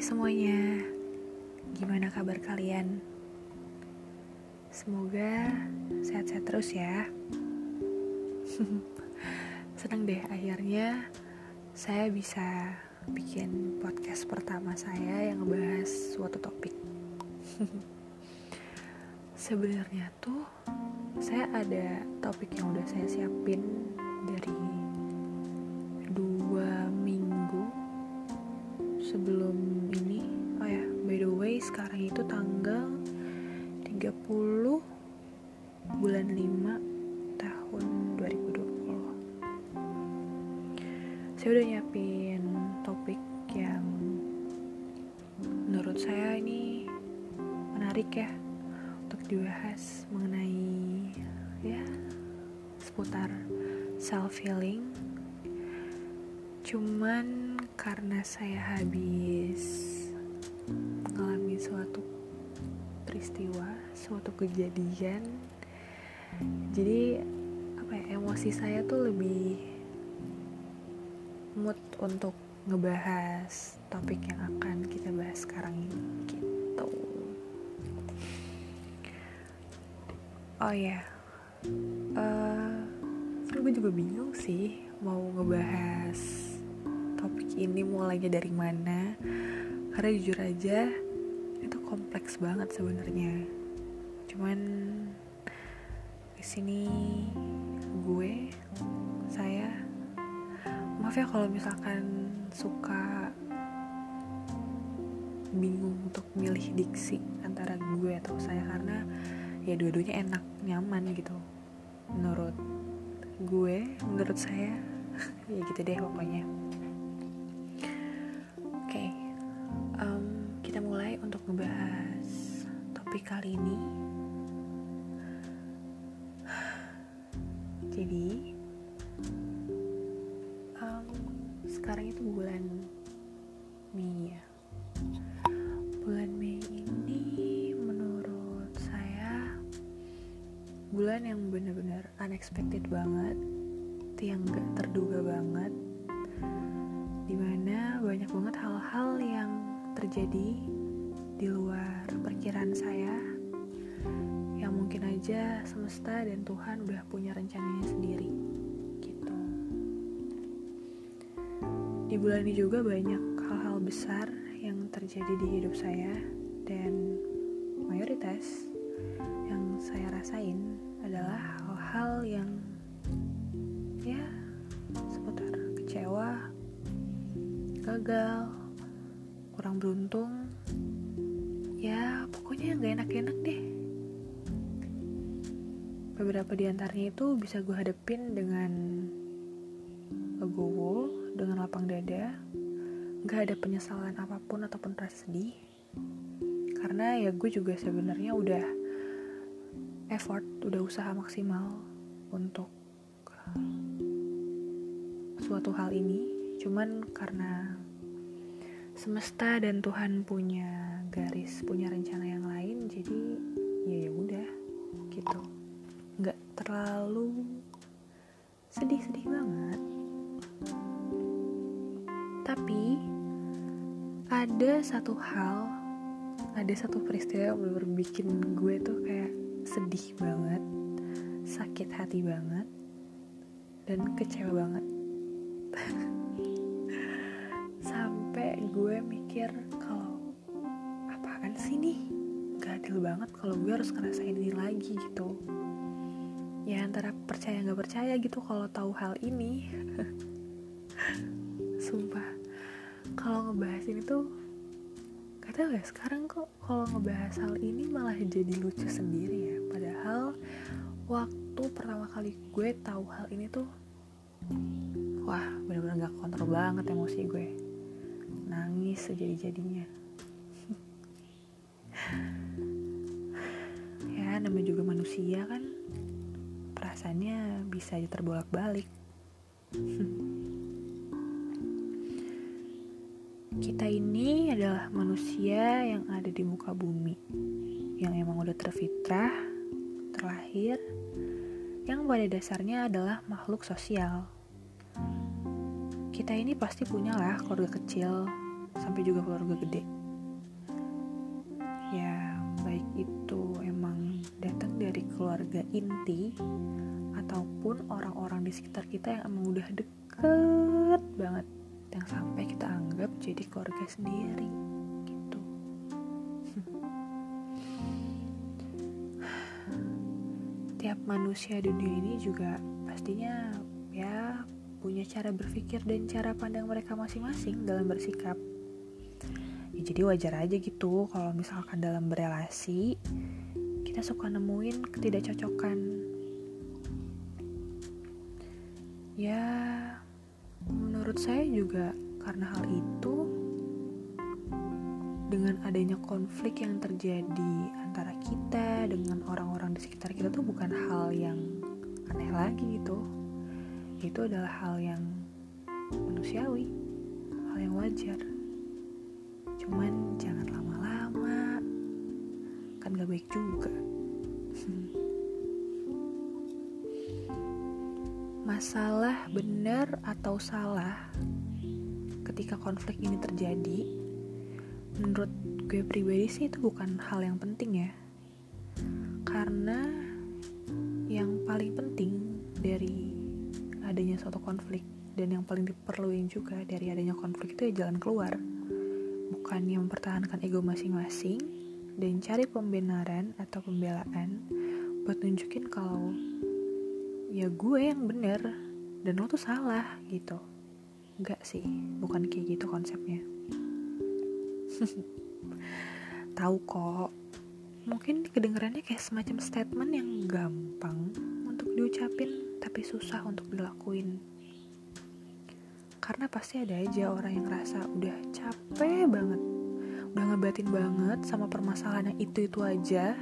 Semuanya, gimana kabar kalian? Semoga sehat-sehat terus ya. Senang deh akhirnya saya bisa bikin podcast pertama saya yang ngebahas suatu topik. Sebenarnya tuh saya ada topik yang udah saya siapin dari saya ini menarik ya untuk dibahas mengenai ya seputar self healing cuman karena saya habis mengalami suatu peristiwa suatu kejadian jadi apa ya emosi saya tuh lebih mood untuk ngebahas topik yang akan kita bahas sekarang ini gitu. Oh ya. Yeah. uh, gue juga bingung sih mau ngebahas topik ini mulainya dari mana. Karena jujur aja itu kompleks banget sebenarnya. Cuman di sini gue saya maaf ya kalau misalkan suka bingung untuk milih diksi antara gue atau saya karena ya dua-duanya enak nyaman gitu menurut gue menurut saya ya gitu deh pokoknya oke okay. um, kita mulai untuk ngebahas topik kali ini bulan yang benar-benar unexpected banget yang gak terduga banget di mana banyak banget hal-hal yang terjadi di luar perkiraan saya yang mungkin aja semesta dan Tuhan udah punya rencananya sendiri gitu. Di bulan ini juga banyak hal-hal besar yang terjadi di hidup saya dan mayoritas yang saya rasain adalah hal-hal yang ya seputar kecewa gagal kurang beruntung. Ya pokoknya gak enak-enak deh. Beberapa di antaranya itu bisa gue hadepin dengan legowo dengan lapang dada. Gak ada penyesalan apa pun ataupun rasa sedih. Karena ya gue juga sebenarnya udah effort udah usaha maksimal untuk suatu hal ini. Cuman karena semesta dan Tuhan punya garis punya rencana yang lain jadi ya ya udah gitu. Nggak terlalu sedih-sedih banget. Tapi ada satu hal ada satu peristiwa yang bener bikin gue tuh kayak sedih banget sakit hati banget dan kecewa banget. Sampai gue mikir kalau apaan sih nih? Gak adil banget kalau gue harus ngerasain ini lagi gitu. Ya antara percaya nggak percaya gitu kalau tahu hal ini. Sumpah. Kalau ngebahas ini tuh gak tau ya sekarang kok kalau ngebahas hal ini malah jadi lucu sendiri ya padahal waktu pertama kali gue tahu hal ini tuh wah bener-bener gak kontrol banget emosi gue. Nangis sejadi-jadinya. Ya namanya juga manusia kan. Perasaannya bisa aja terbolak-balik. Kita ini adalah manusia yang ada di muka bumi yang emang udah terfitrah terlahir yang pada dasarnya adalah makhluk sosial. Kita ini pasti punya lah keluarga kecil sampai juga keluarga gede. Ya baik itu emang datang dari keluarga inti ataupun orang-orang di sekitar kita yang emang udah deket banget yang sampai kita anggap jadi keluarga sendiri tiap manusia di dunia ini juga pastinya ya punya cara berpikir dan cara pandang mereka masing-masing dalam bersikap. Ya jadi wajar aja gitu kalau misalkan dalam berelasi kita suka nemuin ketidakcocokan. Ya menurut saya juga karena hal itu dengan adanya konflik yang terjadi antara kita dengan orang-orang di sekitar kita tuh bukan hal yang aneh lagi gitu. Itu adalah hal yang manusiawi hal yang wajar. Cuman jangan lama-lama kan gak baik juga. Masalah benar atau salah ketika konflik ini terjadi menurut gue pribadi sih itu bukan hal yang penting ya. Karena yang paling penting dari adanya suatu konflik dan yang paling diperluin juga dari adanya konflik itu ya jalan keluar. Bukan yang mempertahankan ego masing-masing dan cari pembenaran atau pembelaan buat nunjukin kalau ya gue yang bener dan lo tuh salah gitu. Enggak sih bukan kayak gitu konsepnya tahu kok mungkin kedengarannya kayak semacam statement yang gampang untuk diucapin tapi susah untuk dilakuin. Karena pasti ada aja orang yang ngerasa udah capek banget udah ngebatin banget sama permasalahan yang itu-itu aja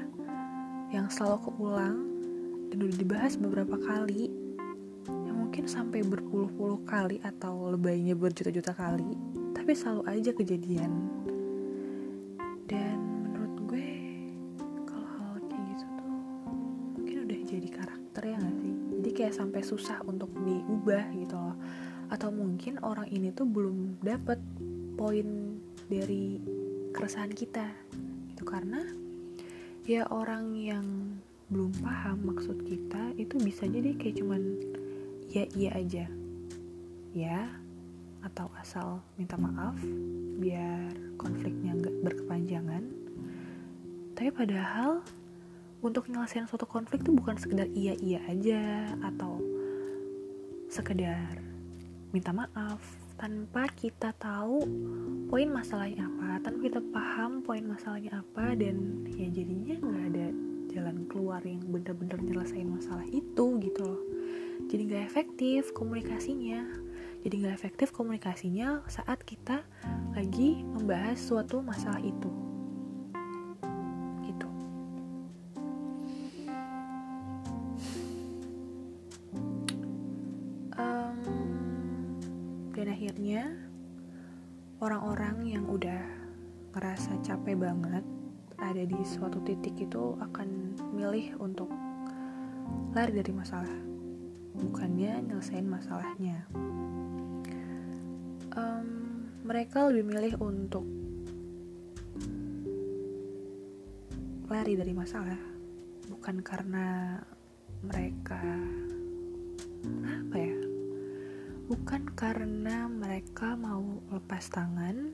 yang selalu keulang dan udah dibahas beberapa kali. Yang mungkin sampai berpuluh-puluh kali atau lebaynya berjuta-juta kali tapi selalu aja kejadian sampai susah untuk diubah gitu loh. Atau mungkin orang ini tuh belum dapet poin dari keresahan kita itu karena ya orang yang belum paham maksud kita itu bisa jadi kayak cuman ya iya aja. Ya atau asal minta maaf biar konfliknya nggak berkepanjangan. Tapi padahal untuk nyelesain suatu konflik itu bukan sekedar iya iya aja atau sekedar minta maaf. Tanpa kita tahu poin masalahnya apa tanpa kita paham poin masalahnya apa dan ya jadinya nggak ada jalan keluar yang bener-bener nyelesain masalah itu gitu loh. Jadi nggak efektif komunikasinya. Jadi nggak efektif komunikasinya saat kita lagi membahas suatu masalah itu suatu titik itu akan milih untuk lari dari masalah bukannya nyelesain masalahnya. Um, mereka lebih milih untuk lari dari masalah bukan karena mereka apa ya? Bukan karena mereka mau lepas tangan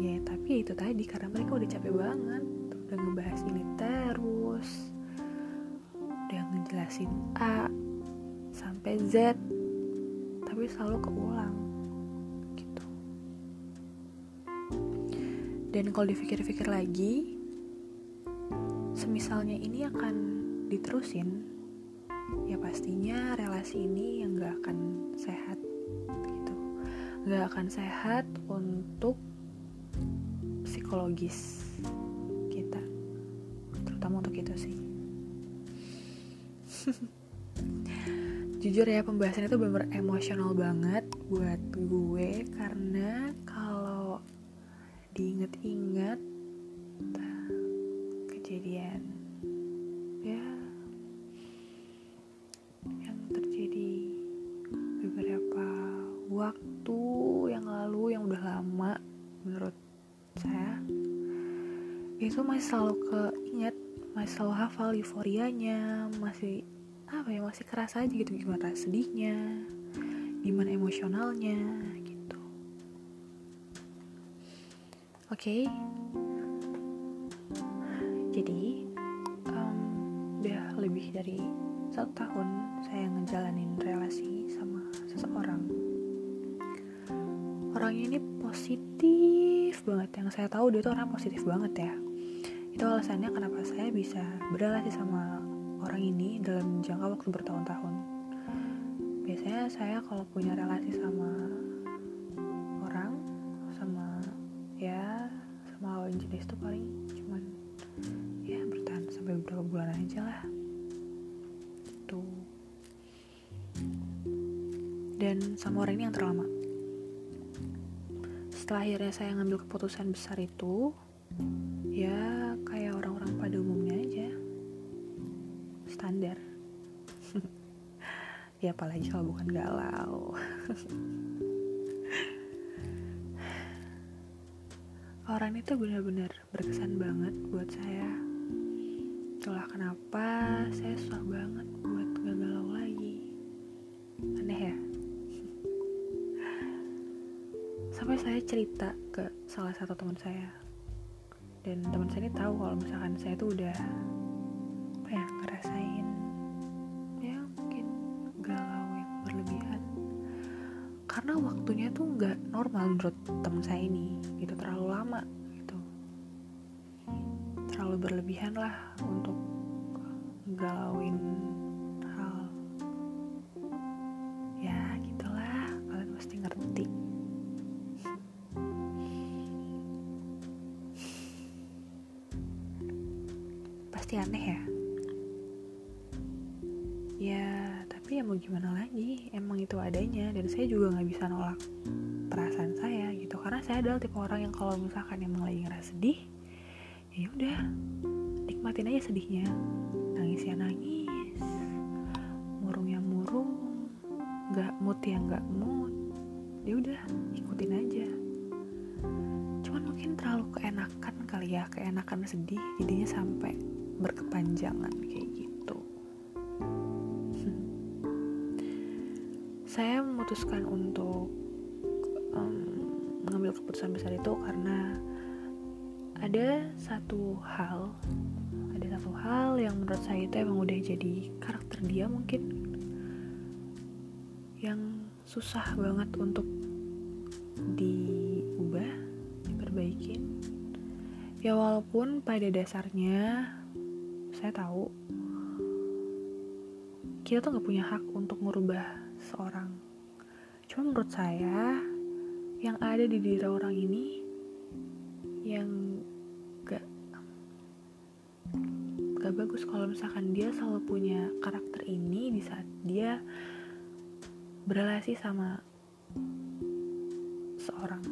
ya tapi itu tadi karena mereka udah capek banget udah ngebahas ini terus. Udah ngejelasin A sampai Z tapi selalu keulang gitu. Dan kalau dipikir-pikir lagi semisalnya ini akan diterusin ya pastinya relasi ini yang gak akan sehat gitu. Gak akan sehat untuk psikologis jujur ya pembahasan itu bener, -bener emosional banget buat gue. Karena kalau diinget-inget kejadian ya yang terjadi beberapa waktu yang lalu yang udah lama menurut saya itu masih selalu keinget masih selalu hafal euforianya masih apa ya masih kerasa aja gitu gimana sedihnya gimana emosionalnya gitu. Oke. Okay. jadi um, udah lebih dari satu tahun saya ngejalanin relasi sama seseorang. Orangnya ini positif banget. Yang saya tahu dia tuh orang positif banget ya. Itu alasannya kenapa saya bisa berrelasi sama ini dalam jangka waktu bertahun-tahun. Biasanya saya kalau punya relasi sama orang sama ya sama lawan jenis tuh paling cuman ya bertahan sampai beberapa bulan aja lah. Itu dan sama orang ini yang terlama. Setelah akhirnya saya ngambil keputusan besar itu ya ya apalagi kalau bukan galau. Orang itu benar-benar berkesan banget buat saya. Itulah kenapa saya susah banget buat gak galau lagi. Aneh ya? Sampai saya cerita ke salah satu teman saya. Dan teman saya ini tahu kalau misalkan saya tuh udah apa ya ngerasain karena waktunya tuh nggak normal menurut teman saya ini gitu. Terlalu lama gitu. Terlalu berlebihan lah untuk galauin hal. Ya gitulah. Kalian pasti ngerti. Pasti aneh ya? Ya tapi ya mau gimana lagi? Emang itu adanya dan saya juga nggak bisa nolak perasaan saya gitu. Karena saya adalah tipe orang yang kalau misalkan emang lagi ngerasa sedih ya udah nikmatin aja sedihnya. Nangis ya nangis murung ya murung nggak mood ya nggak mood ya udah ikutin aja. Cuman mungkin terlalu keenakan kali ya keenakan sedih jadinya sampai berkepanjangan kayak saya memutuskan untuk um, mengambil keputusan besar itu karena ada satu hal ada satu hal yang menurut saya itu emang udah jadi karakter dia mungkin yang susah banget untuk diubah diperbaikin. Ya walaupun pada dasarnya saya tahu kita tuh nggak punya hak untuk merubah seorang cuma menurut saya yang ada di diri orang ini yang gak gak bagus. Kalau misalkan dia selalu punya karakter ini di saat dia berrelasi sama seorang.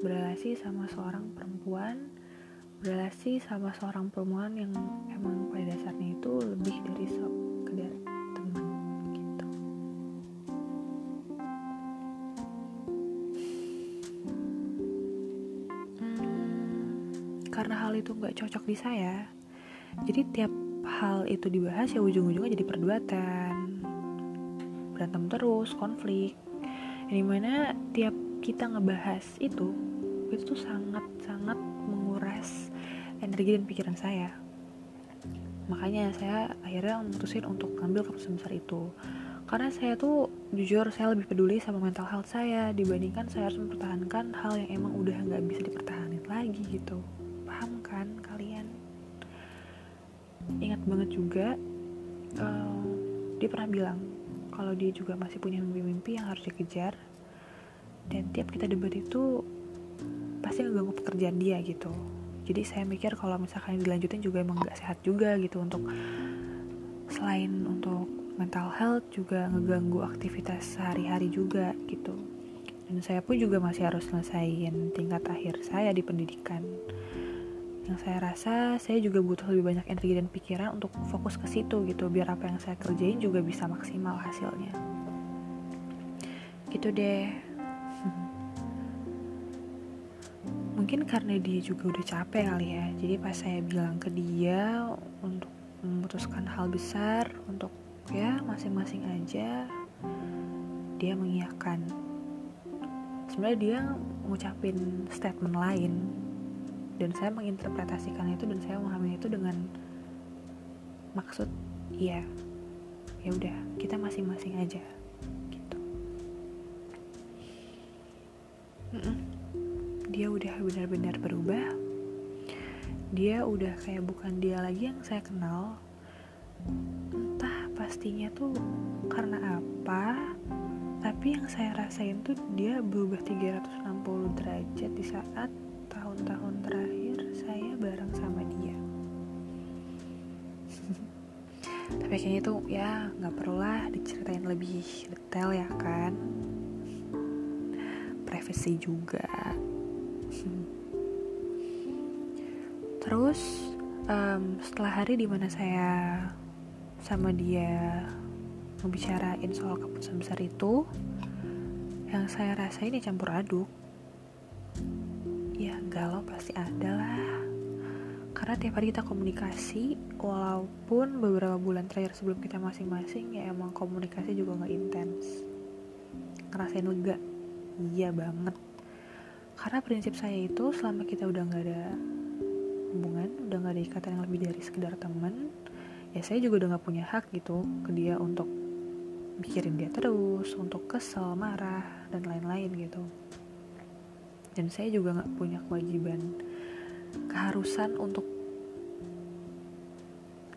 Berrelasi sama seorang perempuan berrelasi sama seorang perempuan yang emang pada dasarnya itu lebih dari nggak cocok di saya. Jadi tiap hal itu dibahas ya ujung-ujungnya jadi perdebatan. Berantem terus konflik. Yang di mana tiap kita ngebahas itu itu tuh sangat sangat menguras energi dan pikiran saya. Makanya saya akhirnya memutusin untuk ngambil keputusan besar itu. Karena saya tuh jujur saya lebih peduli sama mental health saya dibandingkan saya harus mempertahankan hal yang emang udah nggak bisa dipertahankan lagi gitu kan kalian. Ingat banget juga uh, dia pernah bilang kalau dia juga masih punya mimpi-mimpi yang harus dikejar. Dan tiap kita debat itu pasti ngeganggu pekerjaan dia gitu. Jadi saya mikir kalau misalkan dilanjutin juga emang gak sehat juga gitu untuk selain untuk mental health juga ngeganggu aktivitas sehari-hari juga gitu. Dan saya pun juga masih harus selesaiin tingkat akhir saya di pendidikan yang saya rasa saya juga butuh lebih banyak energi dan pikiran untuk fokus ke situ gitu biar apa yang saya kerjain juga bisa maksimal hasilnya. Gitu deh. Mungkin karena dia juga udah capek kali ya jadi pas saya bilang ke dia untuk memutuskan hal besar untuk ya masing-masing aja dia mengiyakan. Sebenarnya dia ngucapin statement lain dan saya menginterpretasikan itu dan saya memahami itu dengan maksud iya ya udah kita masing-masing aja gitu. Dia udah benar-benar berubah. Dia udah kayak bukan dia lagi yang saya kenal. Entah pastinya tuh karena apa tapi yang saya rasain tuh dia berubah 360 derajat di saat tahun-tahun terakhir kayaknya tuh ya nggak perlulah diceritain lebih detail ya kan. Privacy juga. Terus um, setelah hari di mana saya sama dia membicarain soal keputusan besar itu yang saya rasain ya campur aduk. Ya galau pasti ada lah karena tiap hari kita komunikasi walaupun beberapa bulan terakhir sebelum kita masing-masing ya emang komunikasi juga gak intens. Ngerasain lega. Iya banget. Karena prinsip saya itu selama kita udah nggak ada hubungan udah nggak ada ikatan yang lebih dari sekedar teman ya saya juga udah nggak punya hak gitu ke dia untuk mikirin dia terus untuk kesel marah dan lain-lain gitu. Dan saya juga nggak punya kewajiban keharusan untuk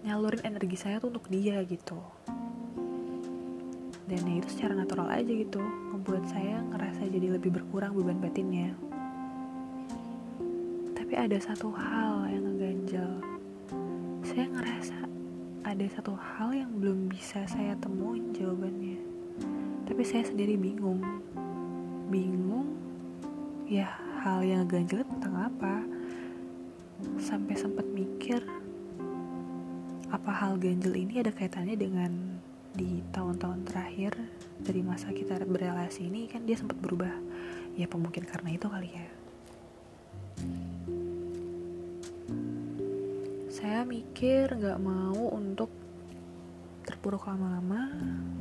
nyalurin energi saya tuh untuk dia gitu. Dan ya itu secara natural aja gitu membuat saya ngerasa jadi lebih berkurang beban batinnya. Tapi ada satu hal yang ngeganjel. Saya ngerasa ada satu hal yang belum bisa saya temuin jawabannya. Tapi saya sendiri bingung. Bingung ya hal yang ngeganjel tentang apa sampai sempat mikir apa hal ganjel ini ada kaitannya dengan di tahun-tahun terakhir dari masa kita berrelasi ini? Kan dia sempat berubah. Ya mungkin karena itu kali ya? Saya mikir gak mau untuk terpuruk lama-lama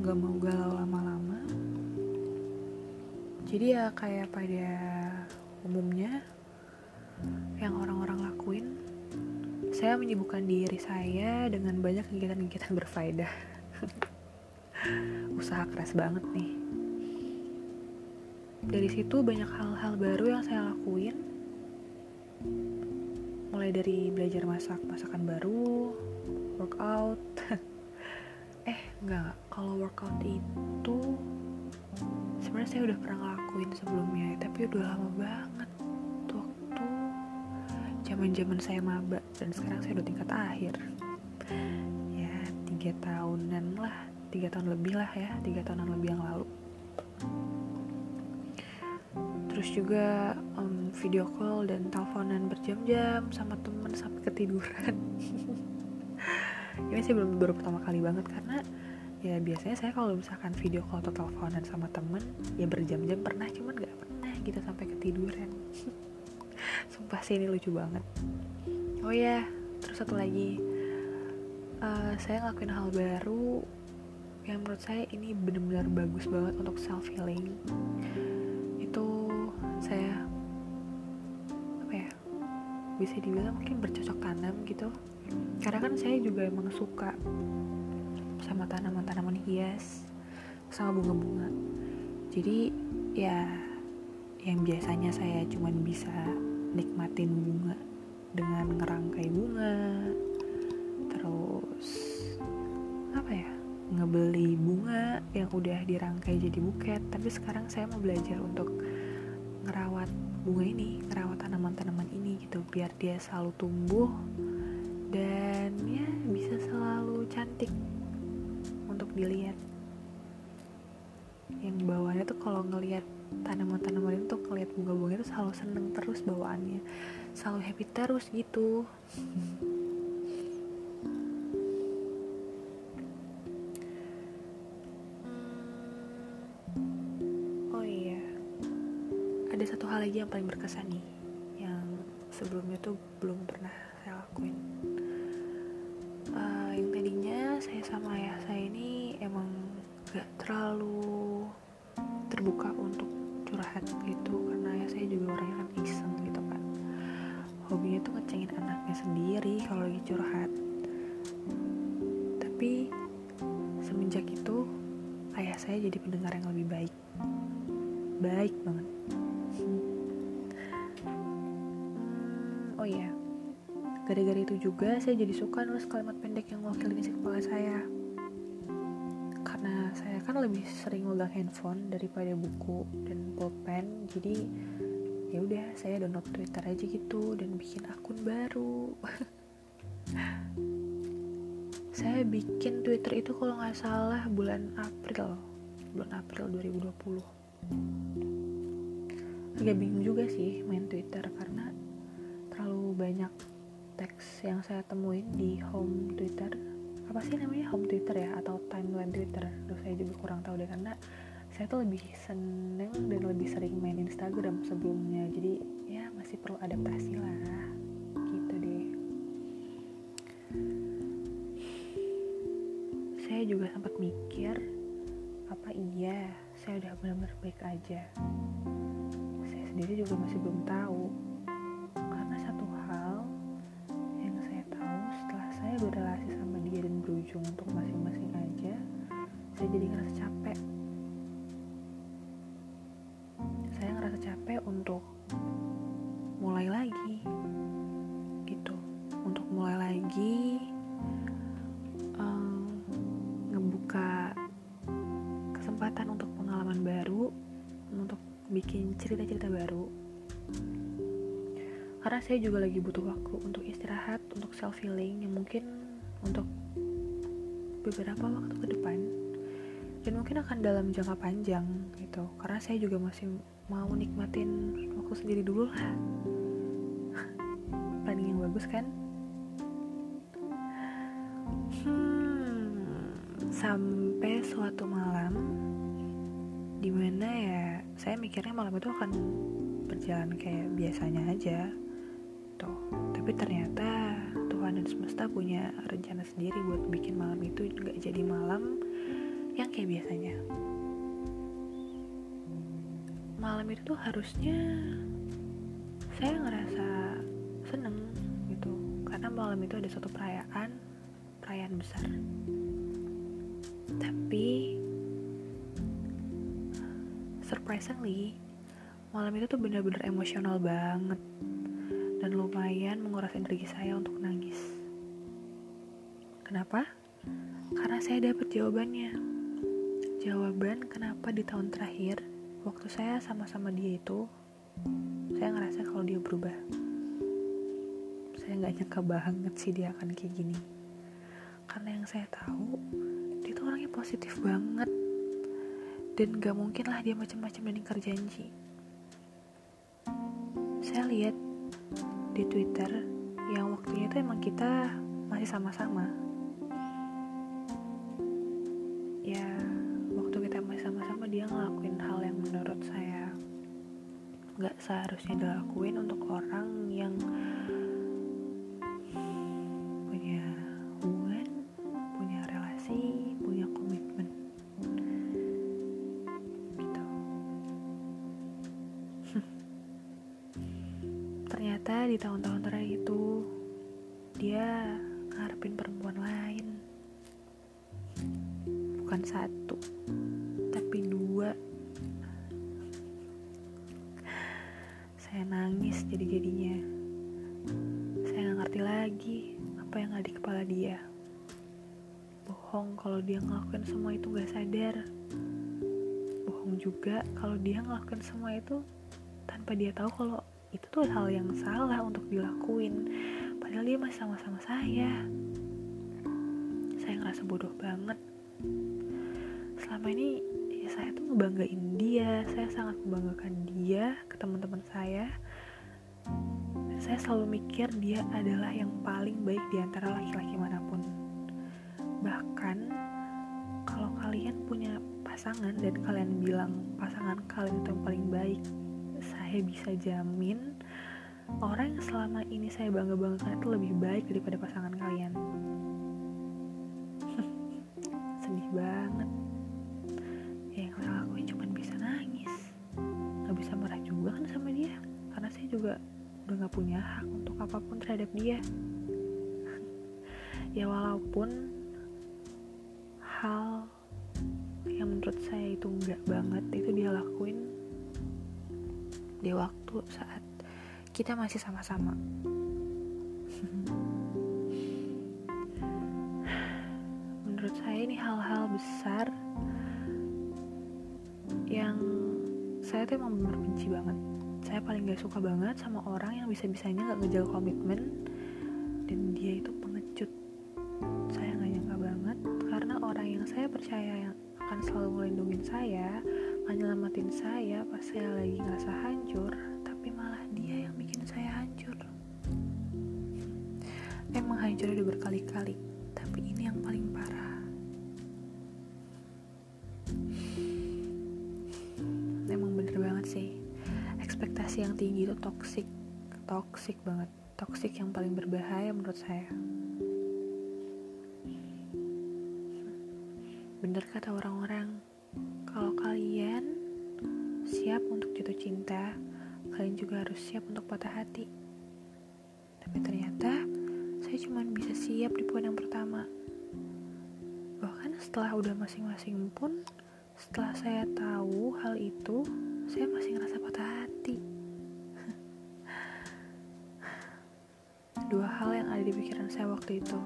gak mau galau lama-lama. Jadi ya kayak pada umumnya yang lakuin saya menyibukkan diri saya dengan banyak kegiatan-kegiatan berfaedah. Usaha keras banget nih. Dari situ banyak hal-hal baru yang saya lakuin. Mulai dari belajar masak masakan baru workout. Eh enggak kalau workout itu sebenarnya saya udah pernah ngelakuin sebelumnya tapi udah lama banget zaman zaman saya maba dan sekarang saya udah tingkat akhir. Ya tiga tahunan lah tiga tahun lebih lah ya tiga tahunan lebih yang lalu. Terus juga um, video call dan teleponan berjam-jam sama temen sampai ketiduran. Ini sih belum baru pertama kali banget karena ya biasanya saya kalau misalkan video call atau teleponan sama temen ya berjam-jam pernah cuman gak pernah gitu sampai ketiduran sumpah sih ini lucu banget. Oh ya terus satu lagi. Uh, saya ngelakuin hal baru yang menurut saya ini benar-benar bagus banget untuk self healing saya apa ya bisa dibilang mungkin bercocok tanam gitu. Karena kan saya juga emang suka sama tanaman-tanaman hias sama bunga-bunga. Jadi ya yang biasanya saya cuma bisa nikmatin bunga dengan ngerangkai bunga. Terus apa ya ngebeli bunga yang udah dirangkai jadi buket. Tapi sekarang saya mau belajar untuk ngerawat bunga ini ngerawat tanaman-tanaman ini gitu biar dia selalu tumbuh kalau ngelihat tanaman-tanaman itu ngelihat bunga-bunga itu selalu seneng terus bawaannya. Selalu happy terus gitu. Ada satu hal lagi yang paling berkesan nih yang sebelumnya tuh belum pernah saya lakuin. Uh, yang tadinya saya sama ayah saya ini emang gak terlalu terbuka untuk curhat gitu karena ayah saya juga orangnya kan iseng gitu kan. Hobinya tuh ngecengin anaknya sendiri kalau lagi curhat. Tapi semenjak itu ayah saya jadi pendengar yang lebih baik. Baik banget. Hmm, oh iya. Gara-gara itu juga saya jadi suka nulis kalimat pendek yang mewakili isi kepala saya kan lebih sering megang handphone daripada buku dan pulpen. Jadi ya udah saya download Twitter aja gitu dan bikin akun baru. Saya bikin Twitter itu kalau nggak salah bulan April bulan April 2020 agak bingung juga sih main Twitter karena terlalu banyak teks yang saya temuin di home Twitter apa sih namanya? Home Twitter ya atau timeline Twitter Duh, saya juga kurang tahu deh karena saya tuh lebih seneng dan lebih sering main Instagram sebelumnya. Jadi ya masih perlu adaptasi lah. Gitu deh. Saya juga sempat mikir apa iya saya udah benar-benar baik aja? Saya sendiri juga masih belum tahu saya juga lagi butuh waktu untuk istirahat untuk self healing yang mungkin untuk beberapa waktu ke depan. Dan mungkin akan dalam jangka panjang gitu. Karena saya juga masih mau nikmatin waktu sendiri dulu lah. Planning yang bagus kan? Hmm, sampai suatu malam di mana ya saya mikirnya malam itu akan berjalan kayak biasanya aja tuh tapi ternyata Tuhan dan semesta punya rencana sendiri buat bikin malam itu nggak jadi malam yang kayak biasanya. Malam itu tuh harusnya saya ngerasa seneng gitu. Karena malam itu ada suatu perayaan perayaan besar. Tapi surprisingly malam itu tuh bener-bener emosional banget dan lumayan menguras energi saya untuk nangis. Kenapa? karena saya dapat jawabannya. Jawaban kenapa di tahun terakhir waktu saya sama-sama dia itu saya ngerasa kalau dia berubah. Saya nggak nyangka banget sih dia akan kayak gini. Karena yang saya tahu dia tuh orangnya positif banget. Dan gak mungkin lah dia macam-macam dan ingkar janji saya lihat di twitter yang waktunya itu emang kita masih sama-sama. Ya waktu kita masih sama-sama dia ngelakuin hal yang menurut saya gak seharusnya dilakuin untuk orang yang di tahun-tahun terakhir itu dia ngarepin perempuan lain. Bukan satu tapi dua. Saya nangis jadi-jadinya. Saya nggak ngerti lagi apa yang ada di kepala dia. Bohong kalau dia ngelakuin semua itu gak sadar. Bohong juga kalau dia ngelakuin semua itu tanpa dia tahu kalau itu tuh hal yang salah untuk dilakuin. Padahal dia masih sama-sama saya. Saya ngerasa bodoh banget. Selama ini ya saya tuh ngebanggain dia. Saya sangat membanggakan dia ke teman-teman saya. Saya selalu mikir dia adalah yang paling baik di antara laki-laki mana pun. Bahkan kalau kalian punya pasangan dan kalian bilang pasangan kalian itu yang paling baik saya bisa jamin orang yang selama ini saya bangga-banggakan itu lebih baik daripada pasangan kalian. Sedih banget. Ya yang saya lakuin cuma bisa nangis. Gak bisa marah juga kan sama dia. Karena saya juga udah gak punya hak untuk apa pun terhadap dia. ya walaupun hal yang menurut saya itu enggak banget itu dia lakuin di waktu saat kita masih sama-sama. Menurut saya ini hal-hal besar yang saya tuh emang bener benci banget. Saya paling gak suka banget sama orang yang bisa-bisanya gak ngejaga komitmen dan dia itu pengecut. Saya gak nyangka banget karena orang yang saya percaya yang akan selalu melindungi saya menyelamatin saya pas saya lagi ngerasa hancur tapi malah dia yang bikin saya hancur. Emang hancur udah berkali-kali tapi ini yang paling parah. Emang bener banget sih ekspektasi yang tinggi itu toxic toxic banget toxic yang paling berbahaya menurut saya. Bener kata orang-orang harus siap untuk patah hati. Tapi ternyata saya cuma bisa siap di poin yang pertama. Bahkan setelah udah masing-masing pun setelah saya tahu hal itu saya masih ngerasa patah hati. Dua hal yang ada di pikiran saya waktu itu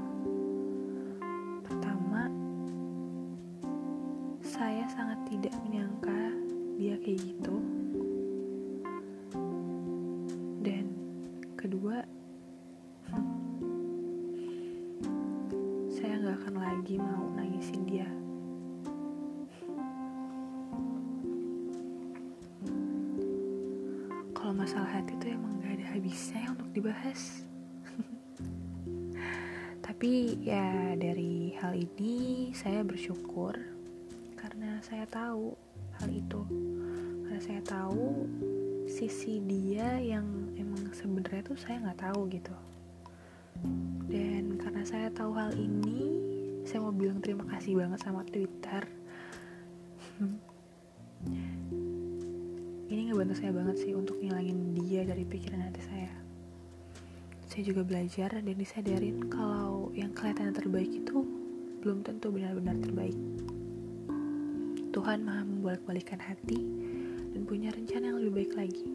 sama Twitter. Ini ngebantu saya banget sih untuk ngilangin dia dari pikiran hati saya. Saya juga belajar dan disadarin kalau yang kelihatan terbaik itu belum tentu benar-benar terbaik. Tuhan maha membolak-balikan hati dan punya rencana yang lebih baik lagi.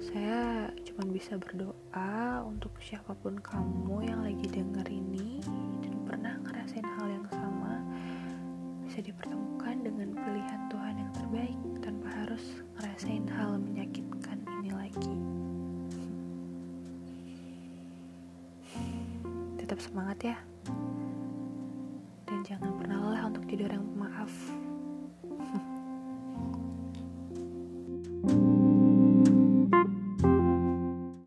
Saya cuma bisa berdoa untuk siapa pun kamu yang lagi denger ini dan pernah bisa dipertemukan dengan pilihan Tuhan yang terbaik tanpa harus ngerasain hal menyakitkan ini lagi. Tetap semangat ya. Dan jangan pernah lelah untuk jadi orang pemaaf.